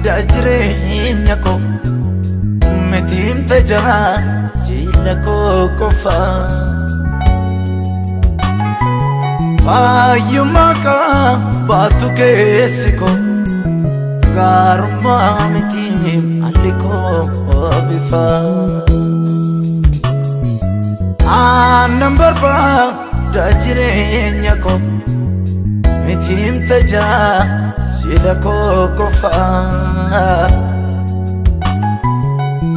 guddaa jireenya koo Meetiimta jara jila koo qofa. Fayyummaa kaa baatu keessi koo gaarummaa mitiim haalli koo bifa. Aannan barbaada jireenya koo. mitiim tajaa jila koo qofaa.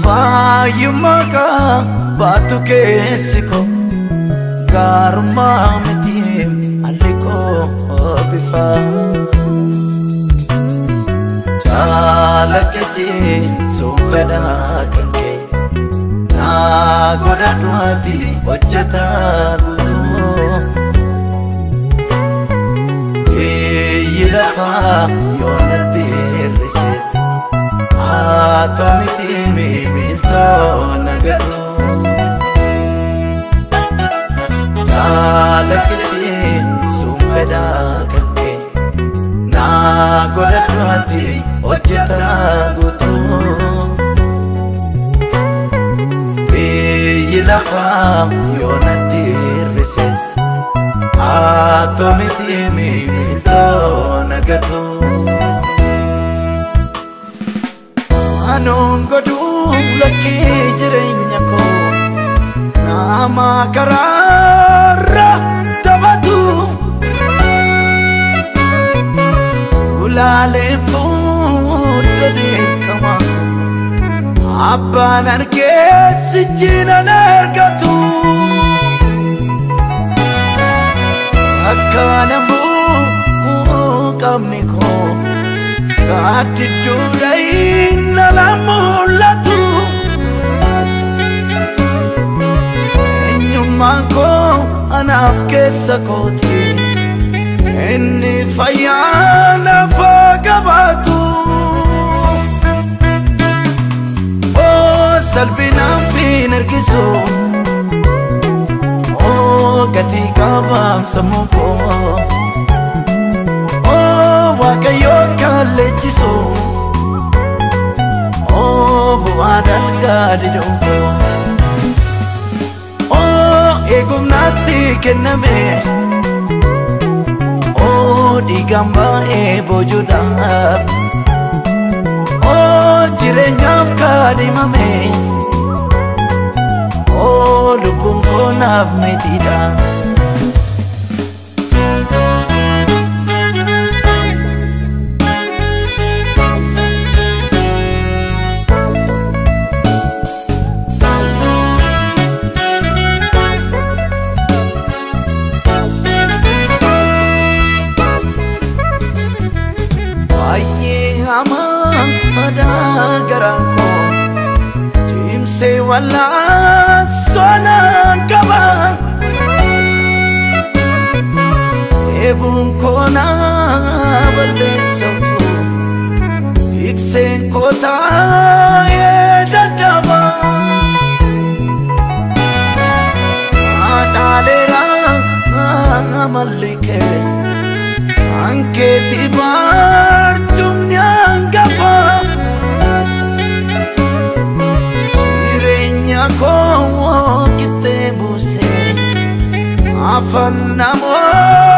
Fayyummaa kaa baatu keessi koo gaarummaa mitiim alli koo bifaa. Caalaqisi suufadhaa kan kee naa godhadhumaati hojjetaa. yoona biirrisis haa toomiti miiltoo nagatu jaalakkisiin sun fedhaa qakke naa godhadhu ati hojjetaa guutuu biyyi Atoomitti himi biltoona gato. Anoon godhuu lakkee jireenya koo nama karaarra taphatu. Ulaalee fuula beekama abbaan argee sijjiinan argatu. kaanamuu qabni koo kaatti dura inala mul'atu eenyummaan koo anaaf keessa kooti inni fayyaa nafa O salphinaan fi narkisuun. katika baamsamukoo oo oh, waaqayyoo kaallechisoo oo oh, bu'aa dalgaa didumkoo oh, oo eegumnaatti kenname oo dhiigaan baay'ee boojuudhaan oo jireenyaaf kaadhimame. av mig tida Madagara ko Team say wala Sonang Eebuun koo naa balleessamu Hiikseen koo taa'ee dadhaba. Haadhaaleera malli kee hankeetii baartuun ni hangafa. Jireenya koo kitee buusee afaan namoo.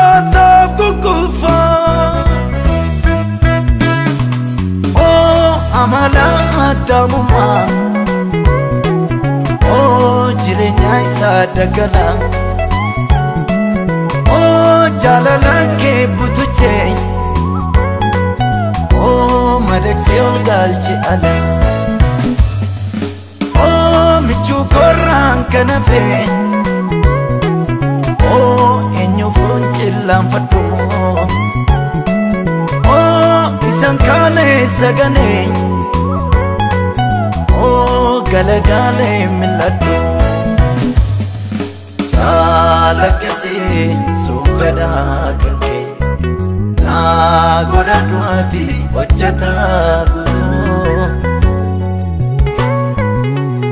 amala addaamummaa oo oh, jireenya isaa daggala oo oh, jaalala kee butuchee oo oh, madaksee ol ale oo michuu koraan kana fee oo eenyuufuun cillaanfadhu. isaan kaaneessa ganee oo galagaalee mil'adhu jaalakkisii suufedhaa kankee naa godhadhu ati hojjetaa guutuu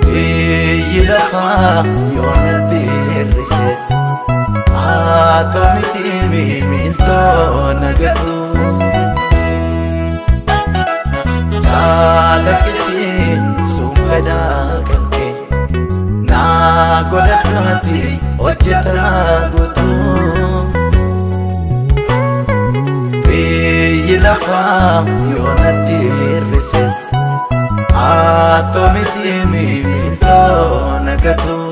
biyyi lafaa yoonatti hir'isees haa toomitii miiltoo nagatu. Saalakkisii sun fedhaa kan kee naa godhadhaati hojjetaa guutuu. Biyyi lafaa yoonatti hir'ises haa toomitiimi ittoo nagatu.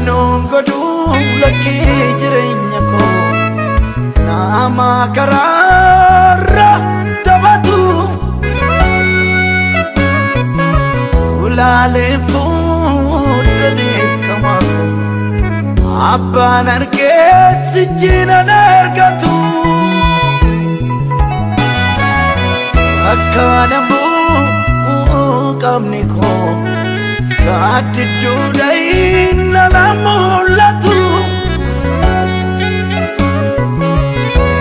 Naannoon godhuu lakkee jireenya koo nama karaarra taphatu. Ulaalee fuudhee beekama abbaan argee sijjiinan argatu. Akka namuu qabni koo. Kaatti duudaa inni ala laatu?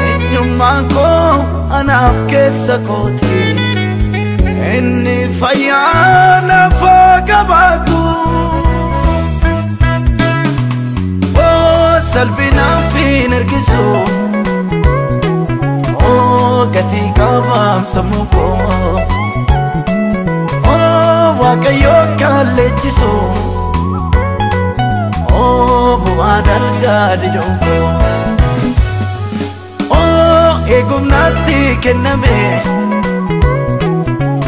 Eenyummaan koo anaaf keessa kooti. Inni fayyaa nafa qabaatu. Salbii naaf hin ergisu. Gatii qabaam sammuu koo. waaqayyoo kaallechisu oo oh, bu'aa dalgaa dijonkoo oo oh, eegumnaatti kenname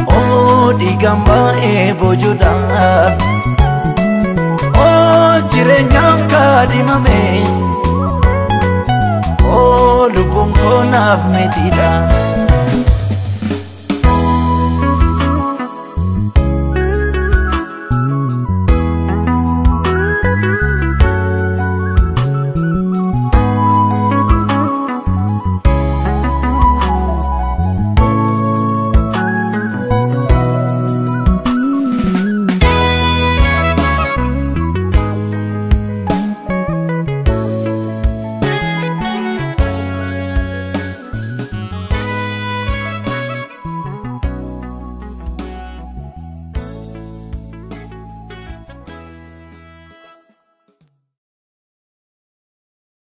oo oh, dhiigaan baa'ee boojudha oo jireenyaaf kaadhimame oo lubbuun koo naaf metiidha.